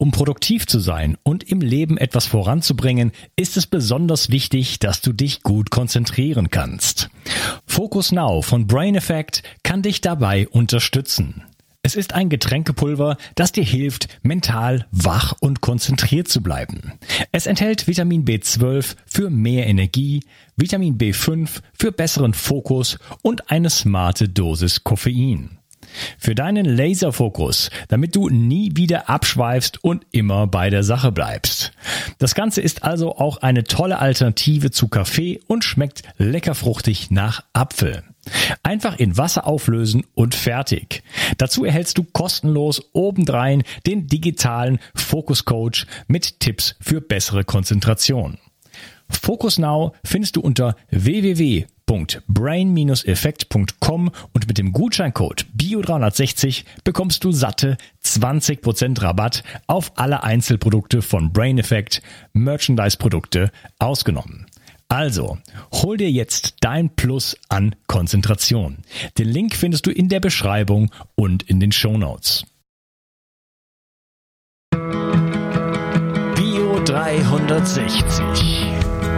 Um produktiv zu sein und im Leben etwas voranzubringen, ist es besonders wichtig, dass du dich gut konzentrieren kannst. Focus Now von Brain Effect kann dich dabei unterstützen. Es ist ein Getränkepulver, das dir hilft, mental wach und konzentriert zu bleiben. Es enthält Vitamin B12 für mehr Energie, Vitamin B5 für besseren Fokus und eine smarte Dosis Koffein. Für deinen Laserfokus, damit du nie wieder abschweifst und immer bei der Sache bleibst. Das Ganze ist also auch eine tolle Alternative zu Kaffee und schmeckt lecker fruchtig nach Apfel. Einfach in Wasser auflösen und fertig. Dazu erhältst du kostenlos obendrein den digitalen Fokus Coach mit Tipps für bessere Konzentration. Focus Now findest du unter www www.brain-effekt.com und mit dem Gutscheincode BIO360 bekommst du satte 20% Rabatt auf alle Einzelprodukte von Brain Effect, Merchandise-Produkte ausgenommen. Also, hol dir jetzt dein Plus an Konzentration. Den Link findest du in der Beschreibung und in den Show Notes. Bio 360.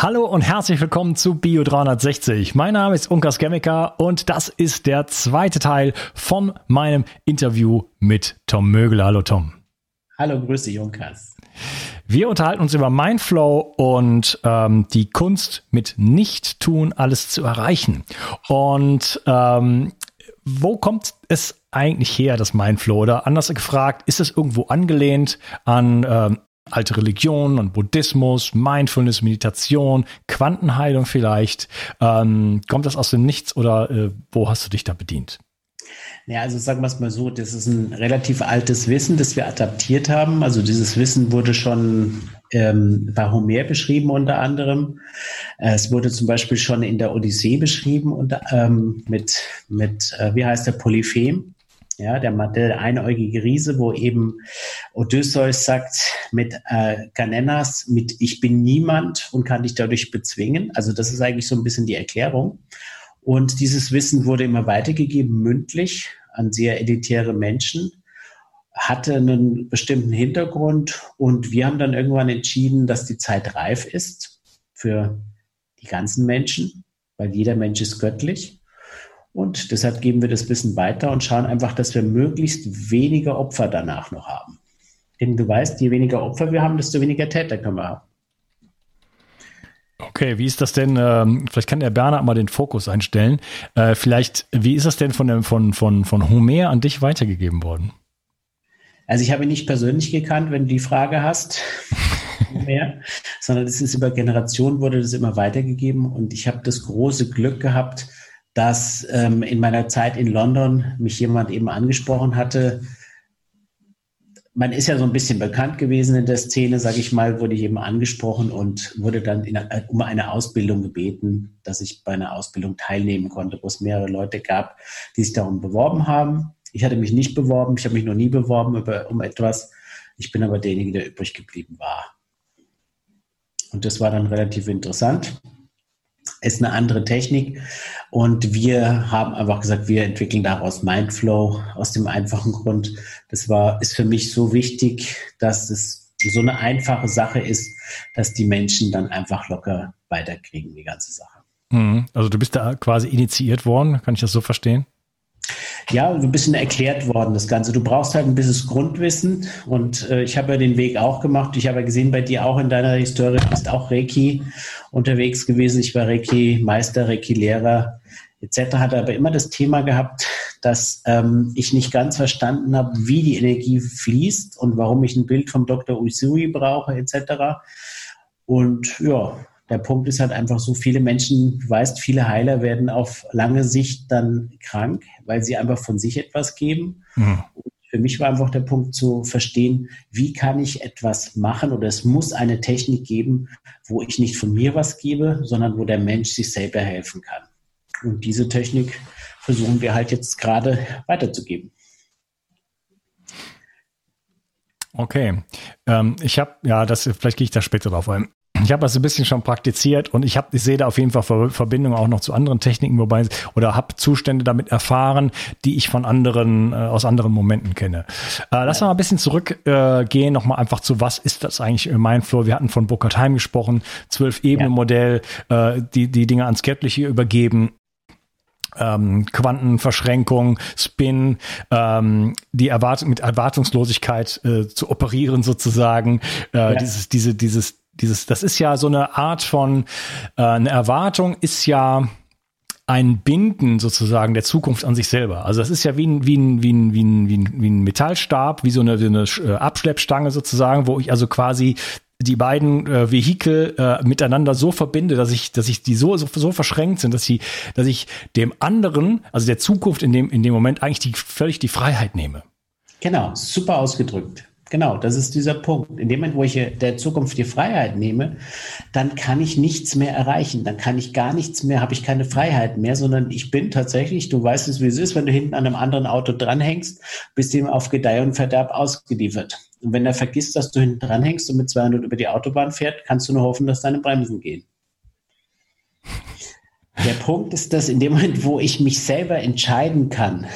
Hallo und herzlich willkommen zu Bio 360. Mein Name ist Unkas Gemmika und das ist der zweite Teil von meinem Interview mit Tom Mögel. Hallo Tom. Hallo, grüße Unkas. Wir unterhalten uns über Mindflow und ähm, die Kunst mit Nicht-Tun alles zu erreichen. Und ähm, wo kommt es eigentlich her, das Mindflow? Oder anders gefragt, ist es irgendwo angelehnt an ähm, alte Religionen und Buddhismus, Mindfulness, Meditation, Quantenheilung vielleicht. Ähm, kommt das aus dem Nichts oder äh, wo hast du dich da bedient? Ja, also sagen wir es mal so, das ist ein relativ altes Wissen, das wir adaptiert haben. Also dieses Wissen wurde schon ähm, bei Homer beschrieben unter anderem. Äh, es wurde zum Beispiel schon in der Odyssee beschrieben und ähm, mit, mit äh, wie heißt der, Polyphem ja, der, der einäugige Riese, wo eben Odysseus sagt mit äh, Ganenas, mit Ich bin niemand und kann dich dadurch bezwingen. Also das ist eigentlich so ein bisschen die Erklärung. Und dieses Wissen wurde immer weitergegeben, mündlich, an sehr elitäre Menschen, hatte einen bestimmten Hintergrund und wir haben dann irgendwann entschieden, dass die Zeit reif ist für die ganzen Menschen, weil jeder Mensch ist göttlich. Und deshalb geben wir das Wissen weiter und schauen einfach, dass wir möglichst wenige Opfer danach noch haben. Denn du weißt, je weniger Opfer wir haben, desto weniger Täter können wir haben. Okay, wie ist das denn? Ähm, vielleicht kann der Bernhard mal den Fokus einstellen. Äh, vielleicht, wie ist das denn von, dem, von, von, von Homer an dich weitergegeben worden? Also ich habe ihn nicht persönlich gekannt, wenn du die Frage hast, mehr, sondern es ist über Generationen wurde das immer weitergegeben und ich habe das große Glück gehabt, dass ähm, in meiner Zeit in London mich jemand eben angesprochen hatte. Man ist ja so ein bisschen bekannt gewesen in der Szene, sage ich mal, wurde ich eben angesprochen und wurde dann in, um eine Ausbildung gebeten, dass ich bei einer Ausbildung teilnehmen konnte, wo es mehrere Leute gab, die sich darum beworben haben. Ich hatte mich nicht beworben, ich habe mich noch nie beworben über, um etwas. Ich bin aber derjenige, der übrig geblieben war. Und das war dann relativ interessant ist eine andere Technik. Und wir haben einfach gesagt, wir entwickeln daraus Mindflow aus dem einfachen Grund. Das war, ist für mich so wichtig, dass es so eine einfache Sache ist, dass die Menschen dann einfach locker weiterkriegen, die ganze Sache. Mhm. Also du bist da quasi initiiert worden, kann ich das so verstehen? Ja, ein bisschen erklärt worden, das Ganze. Du brauchst halt ein bisschen Grundwissen und äh, ich habe ja den Weg auch gemacht. Ich habe ja gesehen, bei dir auch in deiner Historie bist auch Reiki unterwegs gewesen. Ich war Reiki-Meister, Reiki-Lehrer etc. Hatte aber immer das Thema gehabt, dass ähm, ich nicht ganz verstanden habe, wie die Energie fließt und warum ich ein Bild vom Dr. Usui brauche etc. Und ja, der Punkt ist halt einfach so, viele Menschen, du weißt, viele Heiler werden auf lange Sicht dann krank, weil sie einfach von sich etwas geben. Mhm. Für mich war einfach der Punkt zu verstehen, wie kann ich etwas machen oder es muss eine Technik geben, wo ich nicht von mir was gebe, sondern wo der Mensch sich selber helfen kann. Und diese Technik versuchen wir halt jetzt gerade weiterzugeben. Okay. Ähm, ich habe, ja, das, vielleicht gehe ich da später drauf ein. Ich habe das ein bisschen schon praktiziert und ich habe, ich sehe da auf jeden Fall Verbindungen auch noch zu anderen Techniken, wobei oder habe Zustände damit erfahren, die ich von anderen äh, aus anderen Momenten kenne. Äh, lass mal ein bisschen zurückgehen, äh, nochmal einfach zu was ist das eigentlich in Mindflow? Wir hatten von Burkhard Heim gesprochen, zwölf Ebenen Modell, ja. äh, die die Dinge ans Göttliche übergeben ähm, Quantenverschränkung, Spin, ähm, die Erwartung mit Erwartungslosigkeit äh, zu operieren sozusagen, äh, ja. dieses, diese, dieses, dieses, das ist ja so eine Art von äh, eine Erwartung ist ja ein Binden sozusagen der Zukunft an sich selber. Also das ist ja wie ein, wie ein, wie ein, wie ein, wie ein, Metallstab, wie so eine, wie eine äh, Abschleppstange sozusagen, wo ich also quasi die beiden äh, Vehikel äh, miteinander so verbinde, dass ich, dass ich die so, so, so verschränkt sind, dass sie, dass ich dem anderen, also der Zukunft in dem, in dem Moment eigentlich die, völlig die Freiheit nehme. Genau, super ausgedrückt. Genau, das ist dieser Punkt. In dem Moment, wo ich der Zukunft die Freiheit nehme, dann kann ich nichts mehr erreichen. Dann kann ich gar nichts mehr, habe ich keine Freiheit mehr, sondern ich bin tatsächlich, du weißt es, wie es ist, wenn du hinten an einem anderen Auto dranhängst, bist ihm auf Gedeih und Verderb ausgeliefert. Und wenn er vergisst, dass du hinten dran hängst und mit 200 über die Autobahn fährt, kannst du nur hoffen, dass deine Bremsen gehen. Der Punkt ist, dass in dem Moment, wo ich mich selber entscheiden kann,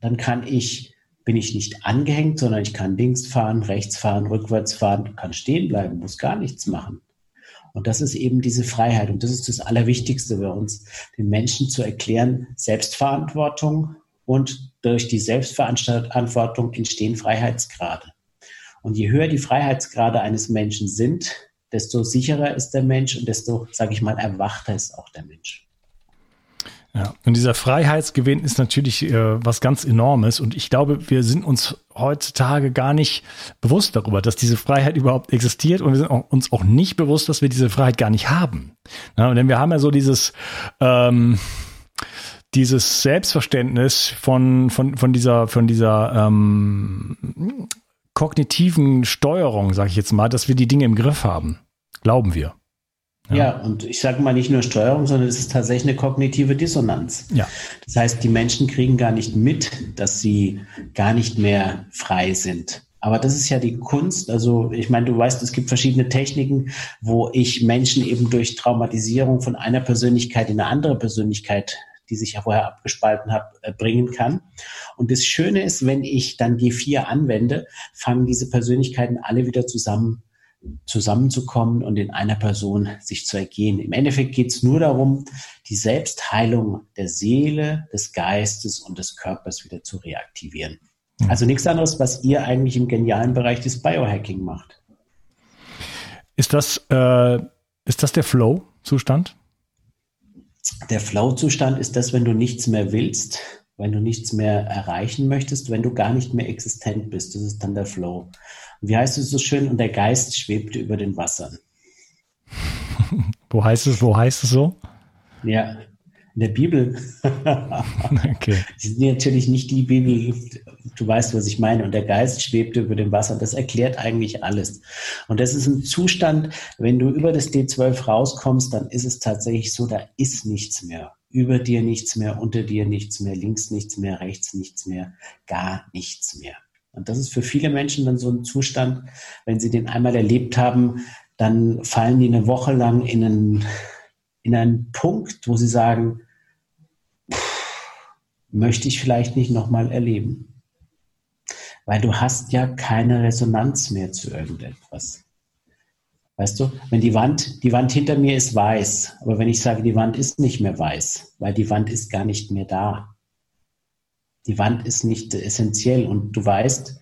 dann kann ich, bin ich nicht angehängt, sondern ich kann links fahren, rechts fahren, rückwärts fahren, kann stehen bleiben, muss gar nichts machen. Und das ist eben diese Freiheit. Und das ist das Allerwichtigste bei uns, den Menschen zu erklären, Selbstverantwortung und durch die Selbstverantwortung entstehen Freiheitsgrade. Und je höher die Freiheitsgrade eines Menschen sind, desto sicherer ist der Mensch und desto, sage ich mal, erwachter ist auch der Mensch. Ja, und dieser Freiheitsgewinn ist natürlich äh, was ganz Enormes. Und ich glaube, wir sind uns heutzutage gar nicht bewusst darüber, dass diese Freiheit überhaupt existiert. Und wir sind auch, uns auch nicht bewusst, dass wir diese Freiheit gar nicht haben. Ja, denn wir haben ja so dieses, ähm, dieses Selbstverständnis von, von, von dieser, von dieser ähm, kognitiven Steuerung, sage ich jetzt mal, dass wir die Dinge im Griff haben. Glauben wir. Ja, ja und ich sage mal nicht nur Steuerung, sondern es ist tatsächlich eine kognitive Dissonanz. Ja. Das heißt, die Menschen kriegen gar nicht mit, dass sie gar nicht mehr frei sind. Aber das ist ja die Kunst. Also ich meine, du weißt, es gibt verschiedene Techniken, wo ich Menschen eben durch Traumatisierung von einer Persönlichkeit in eine andere Persönlichkeit die sich ja vorher abgespalten hat, äh, bringen kann. Und das Schöne ist, wenn ich dann G4 anwende, fangen diese Persönlichkeiten alle wieder zusammen zusammenzukommen und in einer Person sich zu ergehen. Im Endeffekt geht es nur darum, die Selbstheilung der Seele, des Geistes und des Körpers wieder zu reaktivieren. Mhm. Also nichts anderes, was ihr eigentlich im genialen Bereich des Biohacking macht. Ist das, äh, ist das der Flow-Zustand? der Flow-Zustand ist das, wenn du nichts mehr willst, wenn du nichts mehr erreichen möchtest, wenn du gar nicht mehr existent bist. Das ist dann der Flow. Und wie heißt es so schön? Und der Geist schwebte über den Wassern. wo heißt es, wo heißt es so? Ja, in der Bibel. okay. Das sind natürlich nicht die Bibel, du weißt, was ich meine. Und der Geist schwebte über dem Wasser. Das erklärt eigentlich alles. Und das ist ein Zustand, wenn du über das D12 rauskommst, dann ist es tatsächlich so, da ist nichts mehr. Über dir nichts mehr, unter dir nichts mehr, links nichts mehr, rechts nichts mehr, gar nichts mehr. Und das ist für viele Menschen dann so ein Zustand, wenn sie den einmal erlebt haben, dann fallen die eine Woche lang in einen in einen Punkt, wo sie sagen, möchte ich vielleicht nicht nochmal erleben. Weil du hast ja keine Resonanz mehr zu irgendetwas. Weißt du, wenn die Wand, die Wand hinter mir ist weiß, aber wenn ich sage, die Wand ist nicht mehr weiß, weil die Wand ist gar nicht mehr da. Die Wand ist nicht essentiell und du weißt,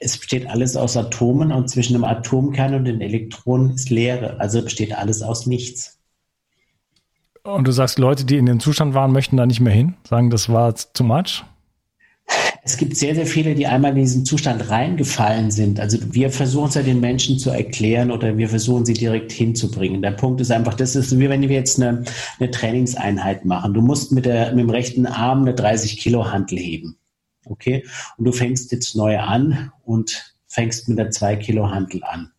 es besteht alles aus Atomen und zwischen dem Atomkern und den Elektronen ist Leere, also besteht alles aus nichts. Und du sagst, Leute, die in dem Zustand waren, möchten da nicht mehr hin, sagen, das war too much? Es gibt sehr, sehr viele, die einmal in diesen Zustand reingefallen sind. Also wir versuchen es ja den Menschen zu erklären oder wir versuchen sie direkt hinzubringen. Der Punkt ist einfach, das ist wie wenn wir jetzt eine, eine Trainingseinheit machen. Du musst mit, der, mit dem rechten Arm eine 30 Kilo Hantel heben. Okay? Und du fängst jetzt neu an und fängst mit der 2 Kilo Handel an.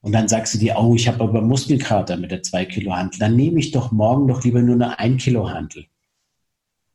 Und dann sagst du dir, oh, ich habe aber Muskelkater mit der 2 Kilo Handel. Dann nehme ich doch morgen doch lieber nur eine 1 Kilo Handel.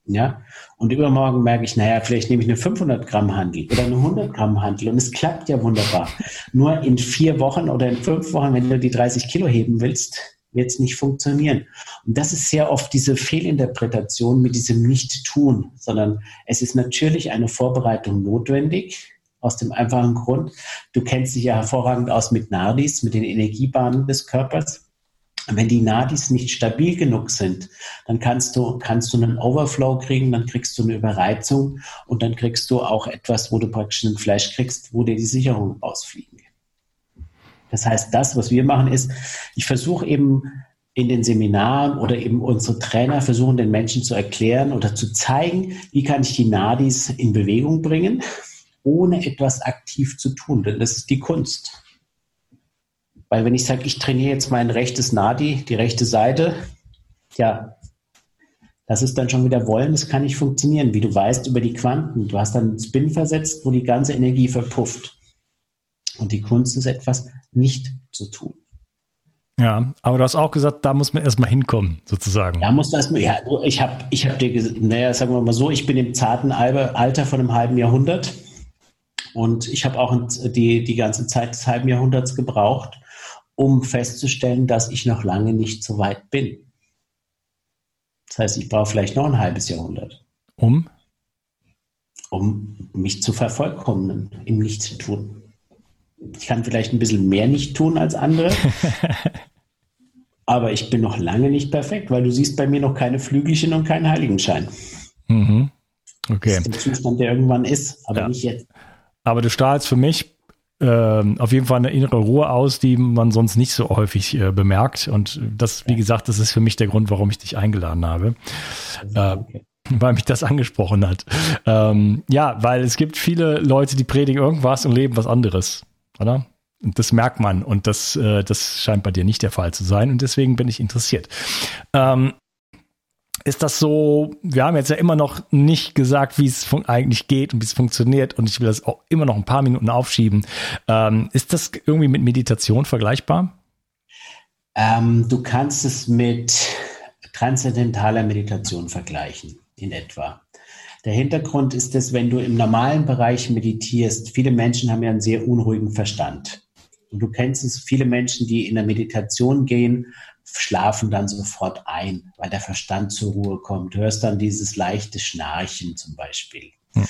Ja, und übermorgen merke ich, naja, vielleicht nehme ich eine 500 Gramm Handel oder eine 100 Gramm Handel und es klappt ja wunderbar. Nur in vier Wochen oder in fünf Wochen, wenn du die 30 Kilo heben willst, wird es nicht funktionieren. Und das ist sehr oft diese Fehlinterpretation mit diesem Nicht-Tun, sondern es ist natürlich eine Vorbereitung notwendig, aus dem einfachen Grund, du kennst dich ja hervorragend aus mit Nardis, mit den Energiebahnen des Körpers. Wenn die Nadis nicht stabil genug sind, dann kannst du, kannst du einen Overflow kriegen, dann kriegst du eine Überreizung und dann kriegst du auch etwas, wo du praktisch einen Flash kriegst, wo dir die Sicherungen rausfliegen. Das heißt, das, was wir machen, ist, ich versuche eben in den Seminaren oder eben unsere Trainer versuchen, den Menschen zu erklären oder zu zeigen, wie kann ich die Nadis in Bewegung bringen, ohne etwas aktiv zu tun. Denn das ist die Kunst. Weil wenn ich sage, ich trainiere jetzt mein rechtes Nadi, die rechte Seite, ja, das ist dann schon wieder Wollen, das kann nicht funktionieren. Wie du weißt über die Quanten, du hast dann einen Spin versetzt, wo die ganze Energie verpufft. Und die Kunst ist etwas nicht zu tun. Ja, aber du hast auch gesagt, da muss man erstmal hinkommen, sozusagen. Da muss das, ja, ich habe ich hab dir gesagt, naja, sagen wir mal so, ich bin im zarten Alter von einem halben Jahrhundert und ich habe auch die, die ganze Zeit des halben Jahrhunderts gebraucht, um festzustellen, dass ich noch lange nicht so weit bin. Das heißt, ich brauche vielleicht noch ein halbes Jahrhundert. Um? Um mich zu vervollkommnen, im Nichtstun. Ich kann vielleicht ein bisschen mehr nicht tun als andere, aber ich bin noch lange nicht perfekt, weil du siehst bei mir noch keine Flügelchen und keinen Heiligenschein. Mhm. Okay. Das ist der Zustand, der irgendwann ist, aber ja. nicht jetzt. Aber du strahlst für mich ähm, auf jeden Fall eine innere Ruhe aus, die man sonst nicht so häufig äh, bemerkt. Und das, wie gesagt, das ist für mich der Grund, warum ich dich eingeladen habe. Äh, weil mich das angesprochen hat. Ähm, ja, weil es gibt viele Leute, die predigen irgendwas und leben was anderes, oder? Und das merkt man und das, äh, das scheint bei dir nicht der Fall zu sein und deswegen bin ich interessiert. Ähm, ist das so, wir haben jetzt ja immer noch nicht gesagt, wie es eigentlich geht und wie es funktioniert und ich will das auch immer noch ein paar Minuten aufschieben. Ähm, ist das irgendwie mit Meditation vergleichbar? Ähm, du kannst es mit transzendentaler Meditation vergleichen, in etwa. Der Hintergrund ist dass wenn du im normalen Bereich meditierst, viele Menschen haben ja einen sehr unruhigen Verstand. Und du kennst es, viele Menschen, die in der Meditation gehen, schlafen dann sofort ein, weil der Verstand zur Ruhe kommt. Du hörst dann dieses leichte Schnarchen zum Beispiel. Hm.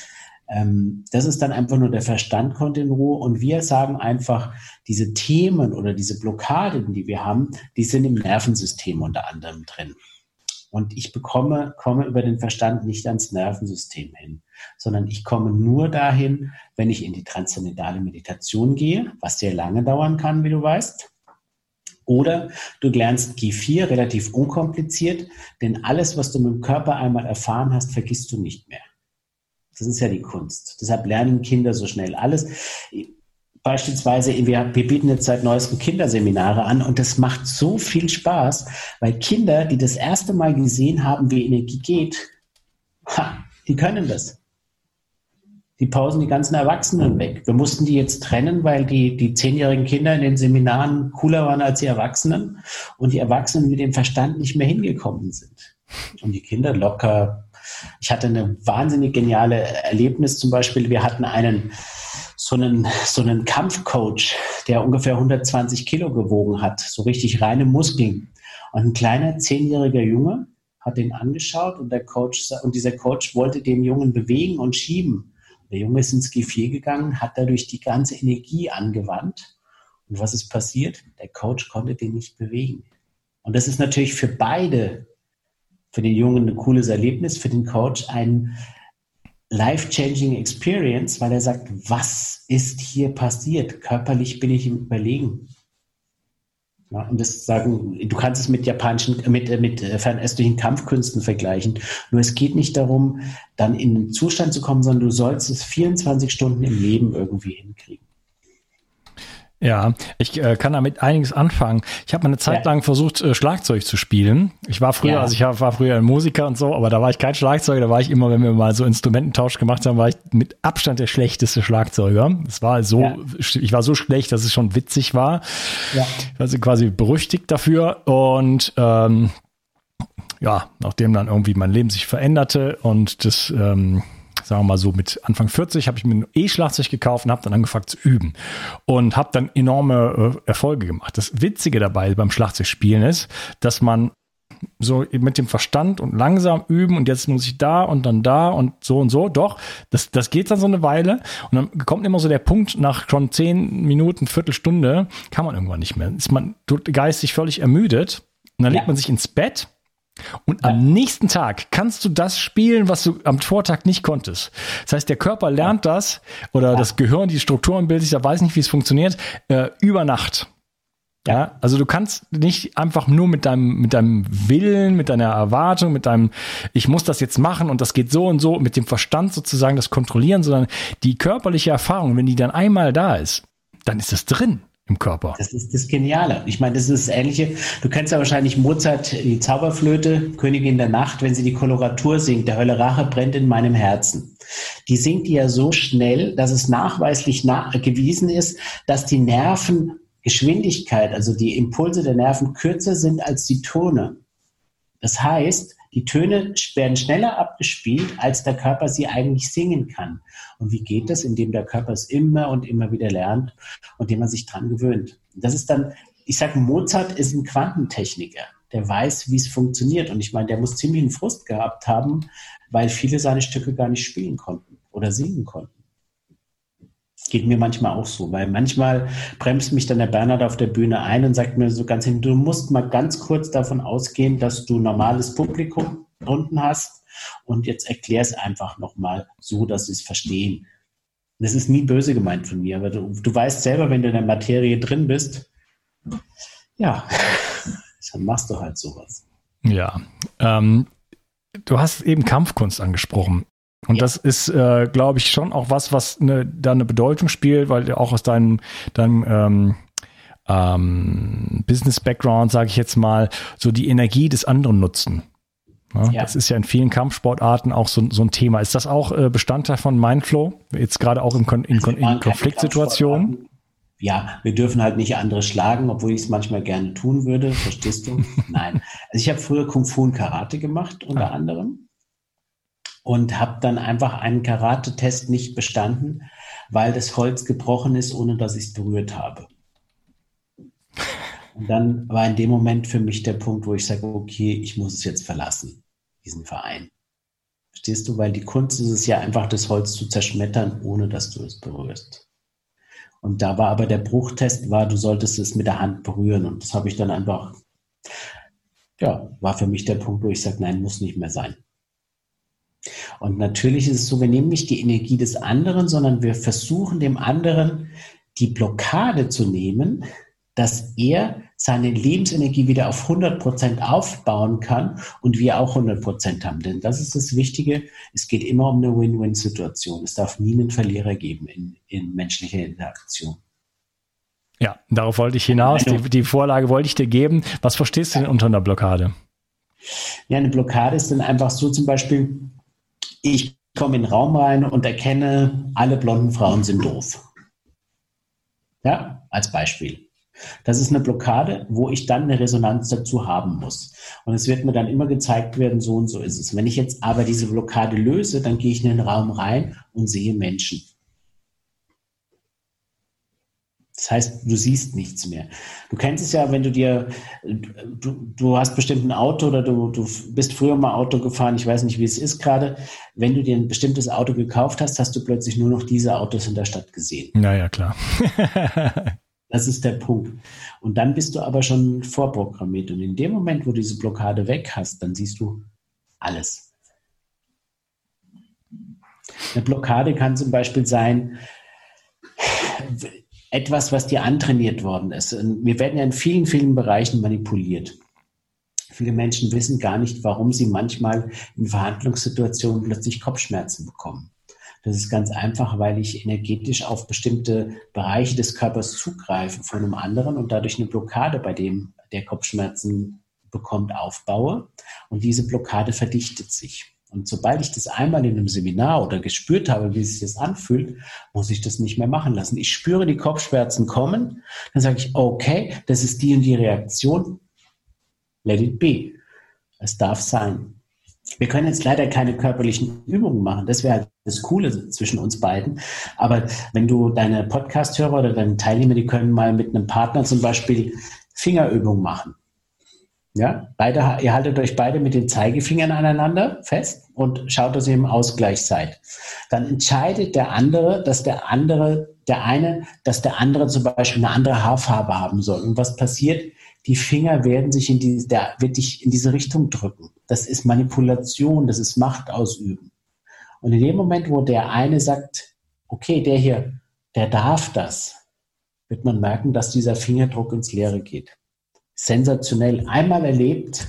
Ähm, das ist dann einfach nur der Verstand kommt in Ruhe und wir sagen einfach, diese Themen oder diese Blockaden, die wir haben, die sind im Nervensystem unter anderem drin. Und ich bekomme, komme über den Verstand nicht ans Nervensystem hin, sondern ich komme nur dahin, wenn ich in die transzendentale Meditation gehe, was sehr lange dauern kann, wie du weißt. Oder du lernst G4 relativ unkompliziert, denn alles, was du mit dem Körper einmal erfahren hast, vergisst du nicht mehr. Das ist ja die Kunst. Deshalb lernen Kinder so schnell alles. Beispielsweise, wir, bieten jetzt seit neuestem Kinderseminare an und das macht so viel Spaß, weil Kinder, die das erste Mal gesehen haben, wie Energie geht, ha, die können das die pausen die ganzen Erwachsenen weg. Wir mussten die jetzt trennen, weil die, die zehnjährigen Kinder in den Seminaren cooler waren als die Erwachsenen und die Erwachsenen mit dem Verstand nicht mehr hingekommen sind. Und die Kinder locker. Ich hatte eine wahnsinnig geniale Erlebnis zum Beispiel. Wir hatten einen, so einen, so einen Kampfcoach, der ungefähr 120 Kilo gewogen hat, so richtig reine Muskeln. Und ein kleiner zehnjähriger Junge hat den angeschaut und der Coach, und dieser Coach wollte den Jungen bewegen und schieben. Der Junge ist ins G4 gegangen, hat dadurch die ganze Energie angewandt. Und was ist passiert? Der Coach konnte den nicht bewegen. Und das ist natürlich für beide, für den Jungen ein cooles Erlebnis, für den Coach ein life-changing Experience, weil er sagt, was ist hier passiert? Körperlich bin ich im Überlegen. Ja, und das sagen, du kannst es mit japanischen, mit, äh, mit äh, fernöstlichen Kampfkünsten vergleichen. Nur es geht nicht darum, dann in den Zustand zu kommen, sondern du sollst es 24 Stunden im Leben irgendwie hinkriegen. Ja, ich äh, kann damit einiges anfangen. Ich habe eine Zeit ja. lang versucht, äh, Schlagzeug zu spielen. Ich war früher, ja. also ich war früher ein Musiker und so, aber da war ich kein Schlagzeuger, da war ich immer, wenn wir mal so Instrumententausch gemacht haben, war ich mit Abstand der schlechteste Schlagzeuger. Es war so, ja. ich war so schlecht, dass es schon witzig war. Ja. Also quasi berüchtigt dafür und ähm, ja, nachdem dann irgendwie mein Leben sich veränderte und das ähm, sagen wir mal so mit Anfang 40 habe ich mir ein E-Schlagzeug gekauft und habe dann angefangen zu üben und habe dann enorme äh, Erfolge gemacht. Das Witzige dabei beim Schlagzeugspielen ist, dass man so mit dem Verstand und langsam üben und jetzt muss ich da und dann da und so und so. Doch, das, das geht dann so eine Weile und dann kommt immer so der Punkt, nach schon zehn Minuten, Viertelstunde, kann man irgendwann nicht mehr. Ist man geistig völlig ermüdet und dann ja. legt man sich ins Bett und am nächsten Tag kannst du das spielen, was du am Vortag nicht konntest. Das heißt, der Körper lernt das oder ja. das Gehirn, die Strukturen bildet sich, da weiß nicht, wie es funktioniert, äh, über Nacht. Ja, also du kannst nicht einfach nur mit deinem, mit deinem Willen, mit deiner Erwartung, mit deinem, ich muss das jetzt machen und das geht so und so, mit dem Verstand sozusagen das kontrollieren, sondern die körperliche Erfahrung, wenn die dann einmal da ist, dann ist das drin im Körper. Das ist das Geniale. Ich meine, das ist das Ähnliche. Du kennst ja wahrscheinlich Mozart, die Zauberflöte, Königin der Nacht, wenn sie die Koloratur singt, der Hölle Rache brennt in meinem Herzen. Die singt die ja so schnell, dass es nachweislich nachgewiesen ist, dass die Nervengeschwindigkeit, also die Impulse der Nerven kürzer sind als die Tone. Das heißt, die Töne werden schneller abgespielt, als der Körper sie eigentlich singen kann. Und wie geht das? Indem der Körper es immer und immer wieder lernt und dem man sich dran gewöhnt. Das ist dann, ich sage, Mozart ist ein Quantentechniker. Der weiß, wie es funktioniert. Und ich meine, der muss ziemlich einen Frust gehabt haben, weil viele seine Stücke gar nicht spielen konnten oder singen konnten. Geht mir manchmal auch so, weil manchmal bremst mich dann der Bernhard auf der Bühne ein und sagt mir so ganz hin, du musst mal ganz kurz davon ausgehen, dass du normales Publikum unten hast und jetzt erklär es einfach nochmal so, dass sie es verstehen. Das ist nie böse gemeint von mir, aber du, du weißt selber, wenn du in der Materie drin bist, ja, dann machst du halt sowas. Ja, ähm, du hast eben Kampfkunst angesprochen. Und ja. das ist, äh, glaube ich, schon auch was, was eine, da eine Bedeutung spielt, weil auch aus deinem, deinem ähm, ähm, Business-Background, sage ich jetzt mal, so die Energie des anderen nutzen. Ja, ja. Das ist ja in vielen Kampfsportarten auch so, so ein Thema. Ist das auch äh, Bestandteil von Mindflow? Jetzt gerade auch in, Kon in, Kon in Konfliktsituationen? Ja, wir dürfen halt nicht andere schlagen, obwohl ich es manchmal gerne tun würde. Verstehst du? Nein. Also ich habe früher Kung Fu und Karate gemacht, unter ah. anderem und habe dann einfach einen Karate-Test nicht bestanden, weil das Holz gebrochen ist, ohne dass ich es berührt habe. Und dann war in dem Moment für mich der Punkt, wo ich sage, okay, ich muss es jetzt verlassen, diesen Verein. Verstehst du? Weil die Kunst ist es ja einfach, das Holz zu zerschmettern, ohne dass du es berührst. Und da war aber der Bruchtest, war, du solltest es mit der Hand berühren. Und das habe ich dann einfach, ja, war für mich der Punkt, wo ich sage, nein, muss nicht mehr sein. Und natürlich ist es so, wir nehmen nicht die Energie des anderen, sondern wir versuchen dem anderen die Blockade zu nehmen, dass er seine Lebensenergie wieder auf 100 Prozent aufbauen kann und wir auch 100 Prozent haben. Denn das ist das Wichtige. Es geht immer um eine Win-Win-Situation. Es darf nie einen Verlierer geben in, in menschlicher Interaktion. Ja, darauf wollte ich hinaus. Die, die Vorlage wollte ich dir geben. Was verstehst du denn unter einer Blockade? Ja, eine Blockade ist dann einfach so zum Beispiel, ich komme in den Raum rein und erkenne, alle blonden Frauen sind doof. Ja, als Beispiel. Das ist eine Blockade, wo ich dann eine Resonanz dazu haben muss. Und es wird mir dann immer gezeigt werden, so und so ist es. Wenn ich jetzt aber diese Blockade löse, dann gehe ich in den Raum rein und sehe Menschen. Das heißt, du siehst nichts mehr. Du kennst es ja, wenn du dir, du, du hast bestimmt ein Auto oder du, du bist früher mal Auto gefahren, ich weiß nicht, wie es ist gerade. Wenn du dir ein bestimmtes Auto gekauft hast, hast du plötzlich nur noch diese Autos in der Stadt gesehen. Naja, klar. das ist der Punkt. Und dann bist du aber schon vorprogrammiert. Und in dem Moment, wo du diese Blockade weg hast, dann siehst du alles. Eine Blockade kann zum Beispiel sein, etwas, was dir antrainiert worden ist. Wir werden ja in vielen, vielen Bereichen manipuliert. Viele Menschen wissen gar nicht, warum sie manchmal in Verhandlungssituationen plötzlich Kopfschmerzen bekommen. Das ist ganz einfach, weil ich energetisch auf bestimmte Bereiche des Körpers zugreife von einem anderen und dadurch eine Blockade bei dem, der Kopfschmerzen bekommt, aufbaue. Und diese Blockade verdichtet sich. Und sobald ich das einmal in einem Seminar oder gespürt habe, wie sich das anfühlt, muss ich das nicht mehr machen lassen. Ich spüre die Kopfschmerzen kommen, dann sage ich, okay, das ist die und die Reaktion. Let it be. Es darf sein. Wir können jetzt leider keine körperlichen Übungen machen. Das wäre das Coole zwischen uns beiden. Aber wenn du deine Podcast-Hörer oder deine Teilnehmer, die können mal mit einem Partner zum Beispiel Fingerübungen machen. Ja, beide, ihr haltet euch beide mit den Zeigefingern aneinander fest und schaut, dass ihr im Ausgleich seid. Dann entscheidet der andere, dass der andere, der eine, dass der andere zum Beispiel eine andere Haarfarbe haben soll. Und was passiert? Die Finger werden sich in die, der wird dich in diese Richtung drücken. Das ist Manipulation, das ist Macht ausüben. Und in dem Moment, wo der eine sagt, okay, der hier, der darf das, wird man merken, dass dieser Fingerdruck ins Leere geht sensationell. Einmal erlebt,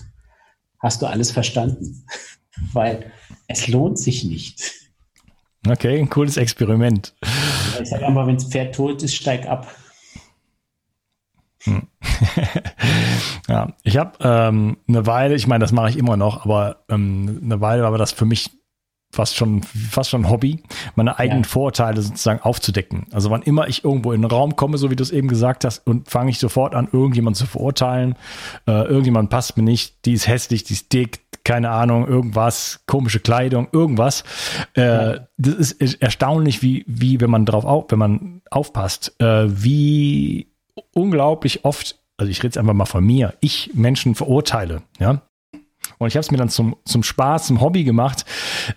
hast du alles verstanden. Weil es lohnt sich nicht. Okay, ein cooles Experiment. Ich sage immer, wenn das Pferd tot ist, steig ab. Hm. ja, ich habe ähm, eine Weile, ich meine, das mache ich immer noch, aber ähm, eine Weile war das für mich fast schon, fast schon Hobby, meine eigenen ja. Vorurteile sozusagen aufzudecken. Also wann immer ich irgendwo in den Raum komme, so wie du es eben gesagt hast, und fange ich sofort an, irgendjemanden zu verurteilen. Äh, irgendjemand passt mir nicht, die ist hässlich, die ist dick, keine Ahnung, irgendwas, komische Kleidung, irgendwas. Äh, ja. Das ist erstaunlich, wie, wie, wenn man drauf auf, wenn man aufpasst, äh, wie unglaublich oft, also ich rede jetzt einfach mal von mir, ich Menschen verurteile, ja. Und ich habe es mir dann zum, zum Spaß, zum Hobby gemacht,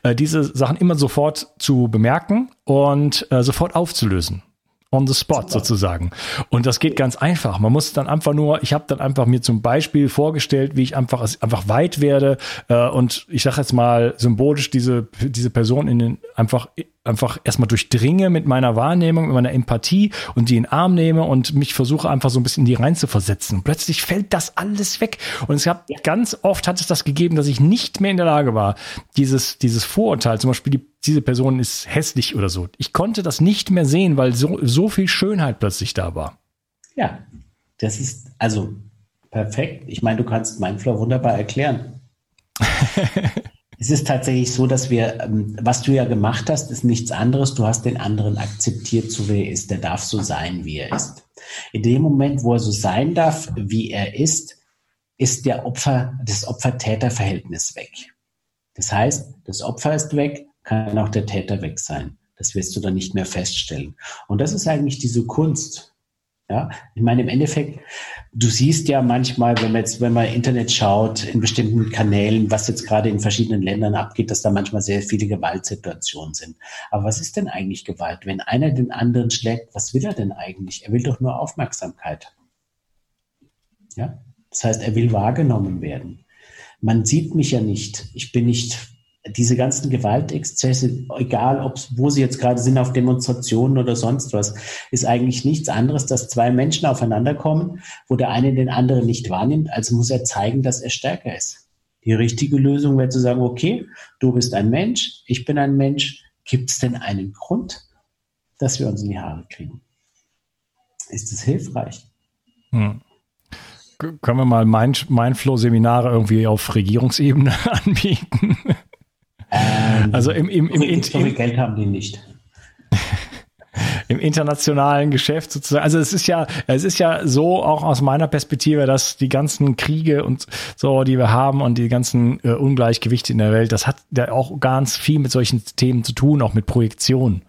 äh, diese Sachen immer sofort zu bemerken und äh, sofort aufzulösen on the spot Super. sozusagen. Und das geht ganz einfach. Man muss dann einfach nur, ich habe dann einfach mir zum Beispiel vorgestellt, wie ich einfach einfach weit werde äh, und ich sage jetzt mal symbolisch diese diese Person in den einfach einfach erstmal durchdringe mit meiner Wahrnehmung, mit meiner Empathie und die in den Arm nehme und mich versuche einfach so ein bisschen in die rein zu versetzen. plötzlich fällt das alles weg. Und es gab ja. ganz oft hat es das gegeben, dass ich nicht mehr in der Lage war, dieses, dieses Vorurteil, zum Beispiel die, diese Person ist hässlich oder so. Ich konnte das nicht mehr sehen, weil so, so viel Schönheit plötzlich da war. Ja, das ist also perfekt. Ich meine, du kannst Mindflow wunderbar erklären. Es ist tatsächlich so, dass wir, ähm, was du ja gemacht hast, ist nichts anderes. Du hast den anderen akzeptiert, so wie er ist. Der darf so sein, wie er ist. In dem Moment, wo er so sein darf, wie er ist, ist der Opfer, das Opfer-Täter-Verhältnis weg. Das heißt, das Opfer ist weg, kann auch der Täter weg sein. Das wirst du dann nicht mehr feststellen. Und das ist eigentlich diese Kunst, ja, ich meine, im Endeffekt, du siehst ja manchmal, wenn man jetzt, wenn man Internet schaut, in bestimmten Kanälen, was jetzt gerade in verschiedenen Ländern abgeht, dass da manchmal sehr viele Gewaltsituationen sind. Aber was ist denn eigentlich Gewalt? Wenn einer den anderen schlägt, was will er denn eigentlich? Er will doch nur Aufmerksamkeit. Ja, das heißt, er will wahrgenommen werden. Man sieht mich ja nicht. Ich bin nicht diese ganzen Gewaltexzesse, egal ob wo sie jetzt gerade sind, auf Demonstrationen oder sonst was, ist eigentlich nichts anderes, dass zwei Menschen aufeinander kommen, wo der eine den anderen nicht wahrnimmt, also muss er zeigen, dass er stärker ist. Die richtige Lösung wäre zu sagen, okay, du bist ein Mensch, ich bin ein Mensch, gibt es denn einen Grund, dass wir uns in die Haare kriegen? Ist es hilfreich? Hm. Können wir mal Mindflow-Seminare irgendwie auf Regierungsebene anbieten? Also im, im, im, im, im Geld haben die nicht. Im internationalen Geschäft sozusagen. Also es ist ja, es ist ja so auch aus meiner Perspektive, dass die ganzen Kriege und so, die wir haben und die ganzen äh, Ungleichgewichte in der Welt, das hat ja auch ganz viel mit solchen Themen zu tun, auch mit Projektionen.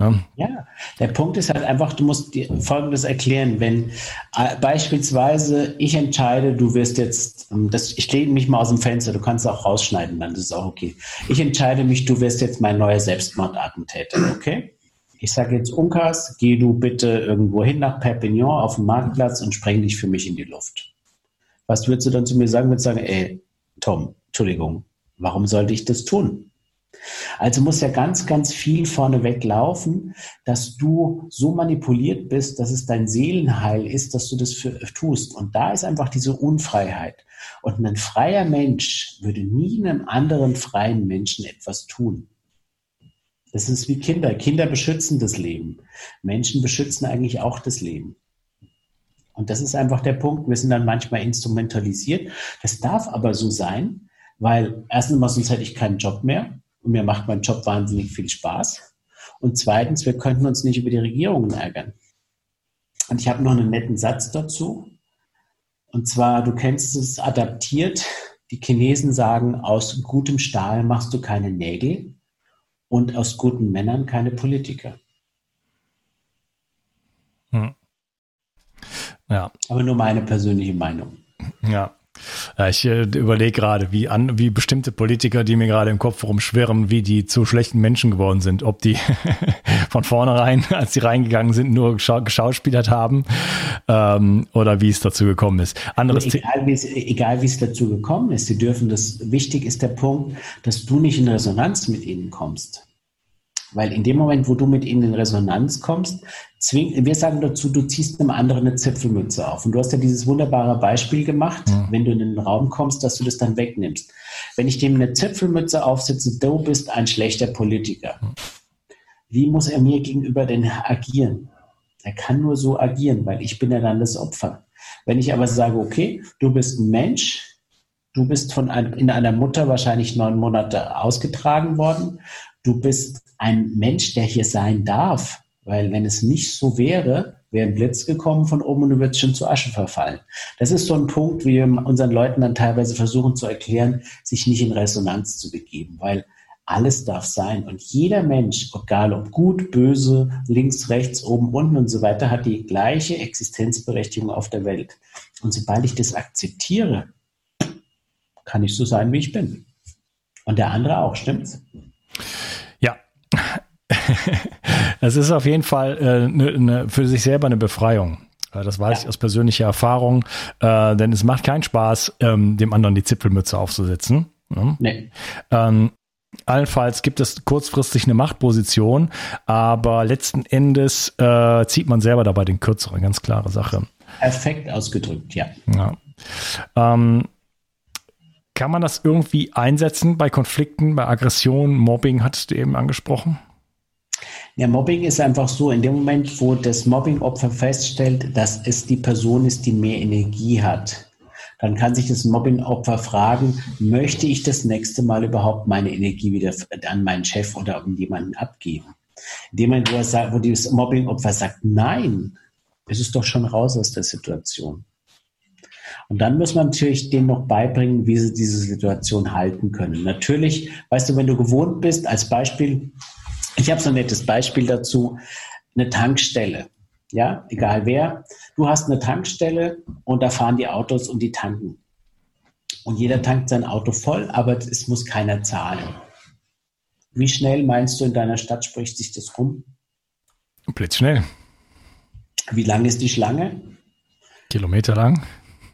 Ne? Ja, der Punkt ist halt einfach, du musst dir Folgendes erklären. Wenn äh, beispielsweise ich entscheide, du wirst jetzt, ähm, das, ich lehne mich mal aus dem Fenster, du kannst auch rausschneiden, dann ist es auch okay. Ich entscheide mich, du wirst jetzt mein neuer Selbstmordattentäter, okay? Ich sage jetzt, Unkas, geh du bitte irgendwo hin nach Perpignan auf den Marktplatz und spreng dich für mich in die Luft. Was würdest du dann zu mir sagen? Würdest sagen, ey, Tom, Entschuldigung, warum sollte ich das tun? Also muss ja ganz, ganz viel vorneweg laufen, dass du so manipuliert bist, dass es dein Seelenheil ist, dass du das für, tust. Und da ist einfach diese Unfreiheit. Und ein freier Mensch würde nie einem anderen freien Menschen etwas tun. Das ist wie Kinder. Kinder beschützen das Leben. Menschen beschützen eigentlich auch das Leben. Und das ist einfach der Punkt. Wir sind dann manchmal instrumentalisiert. Das darf aber so sein, weil erstens mal sonst hätte ich keinen Job mehr und mir macht mein Job wahnsinnig viel Spaß. Und zweitens, wir könnten uns nicht über die Regierungen ärgern. Und ich habe noch einen netten Satz dazu. Und zwar, du kennst es adaptiert. Die Chinesen sagen, aus gutem Stahl machst du keine Nägel und aus guten Männern keine Politiker. Hm. Ja. Aber nur meine persönliche Meinung. Ja. Ich äh, überlege gerade, wie, an, wie bestimmte Politiker, die mir gerade im Kopf rumschwirren, wie die zu schlechten Menschen geworden sind. Ob die von vornherein, als sie reingegangen sind, nur geschauspielert haben ähm, oder wie es dazu gekommen ist. Anderes egal, wie es, egal wie es dazu gekommen ist, sie dürfen das, wichtig ist der Punkt, dass du nicht in Resonanz mit ihnen kommst. Weil in dem Moment, wo du mit ihnen in Resonanz kommst, zwing, wir sagen dazu, du ziehst einem anderen eine Zipfelmütze auf. Und du hast ja dieses wunderbare Beispiel gemacht, mhm. wenn du in den Raum kommst, dass du das dann wegnimmst. Wenn ich dem eine Zipfelmütze aufsetze, du bist ein schlechter Politiker. Mhm. Wie muss er mir gegenüber denn agieren? Er kann nur so agieren, weil ich bin ja dann das Opfer. Wenn ich aber sage, okay, du bist ein Mensch, du bist von ein, in einer Mutter wahrscheinlich neun Monate ausgetragen worden, du bist ein Mensch, der hier sein darf, weil wenn es nicht so wäre, wäre ein Blitz gekommen von oben und du würdest schon zu Asche verfallen. Das ist so ein Punkt, wie wir unseren Leuten dann teilweise versuchen zu erklären, sich nicht in Resonanz zu begeben, weil alles darf sein. Und jeder Mensch, egal ob gut, böse, links, rechts, oben, unten und so weiter, hat die gleiche Existenzberechtigung auf der Welt. Und sobald ich das akzeptiere, kann ich so sein, wie ich bin. Und der andere auch, stimmt's? Es ist auf jeden Fall äh, ne, ne, für sich selber eine Befreiung. Das weiß ja. ich aus persönlicher Erfahrung, äh, denn es macht keinen Spaß, ähm, dem anderen die Zipfelmütze aufzusetzen. Ne? Nee. Ähm, Allenfalls gibt es kurzfristig eine Machtposition, aber letzten Endes äh, zieht man selber dabei den kürzeren, ganz klare Sache. Perfekt ausgedrückt, ja. ja. Ähm, kann man das irgendwie einsetzen bei Konflikten, bei Aggressionen, Mobbing, hattest du eben angesprochen? Ja, Mobbing ist einfach so, in dem Moment, wo das Mobbing-Opfer feststellt, dass es die Person ist, die mehr Energie hat, dann kann sich das Mobbing-Opfer fragen, möchte ich das nächste Mal überhaupt meine Energie wieder an meinen Chef oder an jemanden abgeben? In dem Moment, wo, er sagt, wo das Mobbing-Opfer sagt, nein, es ist doch schon raus aus der Situation. Und dann muss man natürlich denen noch beibringen, wie sie diese Situation halten können. Natürlich, weißt du, wenn du gewohnt bist, als Beispiel, ich habe so ein nettes Beispiel dazu, eine Tankstelle. Ja, egal wer. Du hast eine Tankstelle und da fahren die Autos und die tanken. Und jeder tankt sein Auto voll, aber es muss keiner zahlen. Wie schnell meinst du, in deiner Stadt spricht sich das rum? Blitzschnell. Wie lang ist die Schlange? Kilometer lang.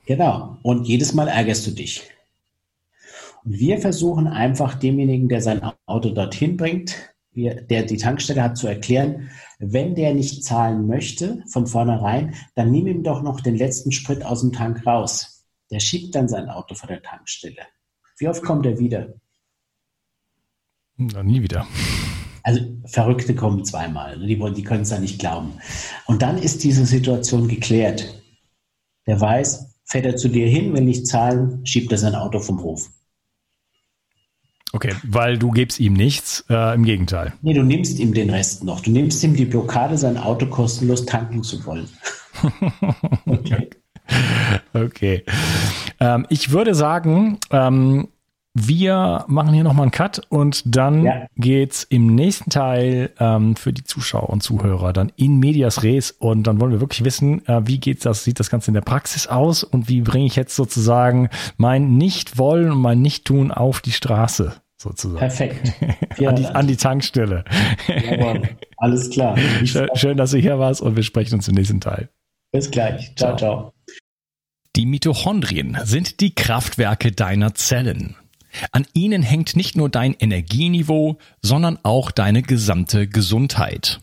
Genau. Und jedes Mal ärgerst du dich. Und wir versuchen einfach demjenigen, der sein Auto dorthin bringt, der die Tankstelle hat, zu erklären, wenn der nicht zahlen möchte von vornherein, dann nimm ihm doch noch den letzten Sprit aus dem Tank raus. Der schiebt dann sein Auto vor der Tankstelle. Wie oft kommt er wieder? Na, nie wieder. Also Verrückte kommen zweimal. Die, die können es ja nicht glauben. Und dann ist diese Situation geklärt. Der weiß, fährt er zu dir hin, will nicht zahlen, schiebt er sein Auto vom Hof. Okay, weil du gibst ihm nichts, äh, im Gegenteil. Nee, du nimmst ihm den Rest noch. Du nimmst ihm die Blockade, sein Auto kostenlos tanken zu wollen. okay. okay. Ähm, ich würde sagen, ähm, wir machen hier nochmal einen Cut und dann ja. geht's im nächsten Teil ähm, für die Zuschauer und Zuhörer dann in Medias Res und dann wollen wir wirklich wissen, äh, wie geht's das, sieht das Ganze in der Praxis aus und wie bringe ich jetzt sozusagen mein Nicht-Wollen und mein Nicht-Tun auf die Straße sozusagen. Perfekt. an, die, an die Tankstelle. Jawohl. Alles klar. Schön, schön, dass du hier warst und wir sprechen uns im nächsten Teil. Bis gleich. Ciao, ciao. Die Mitochondrien sind die Kraftwerke deiner Zellen. An ihnen hängt nicht nur dein Energieniveau, sondern auch deine gesamte Gesundheit.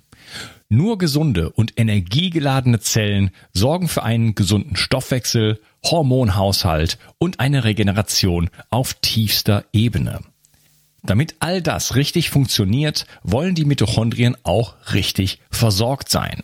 Nur gesunde und energiegeladene Zellen sorgen für einen gesunden Stoffwechsel, Hormonhaushalt und eine Regeneration auf tiefster Ebene. Damit all das richtig funktioniert, wollen die Mitochondrien auch richtig versorgt sein.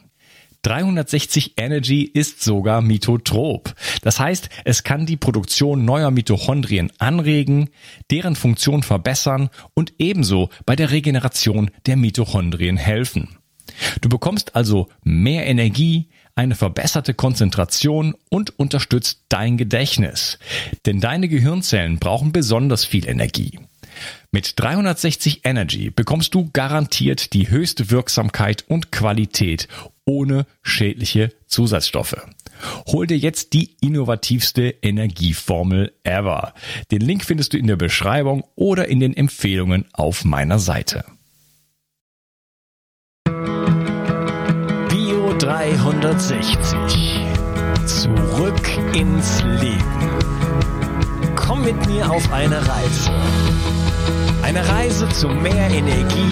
360 Energy ist sogar mitotrop. Das heißt, es kann die Produktion neuer Mitochondrien anregen, deren Funktion verbessern und ebenso bei der Regeneration der Mitochondrien helfen. Du bekommst also mehr Energie, eine verbesserte Konzentration und unterstützt dein Gedächtnis. Denn deine Gehirnzellen brauchen besonders viel Energie. Mit 360 Energy bekommst du garantiert die höchste Wirksamkeit und Qualität ohne schädliche Zusatzstoffe. Hol dir jetzt die innovativste Energieformel ever. Den Link findest du in der Beschreibung oder in den Empfehlungen auf meiner Seite. Bio 360. Zurück ins Leben. Komm mit mir auf eine Reise. Eine Reise zu mehr Energie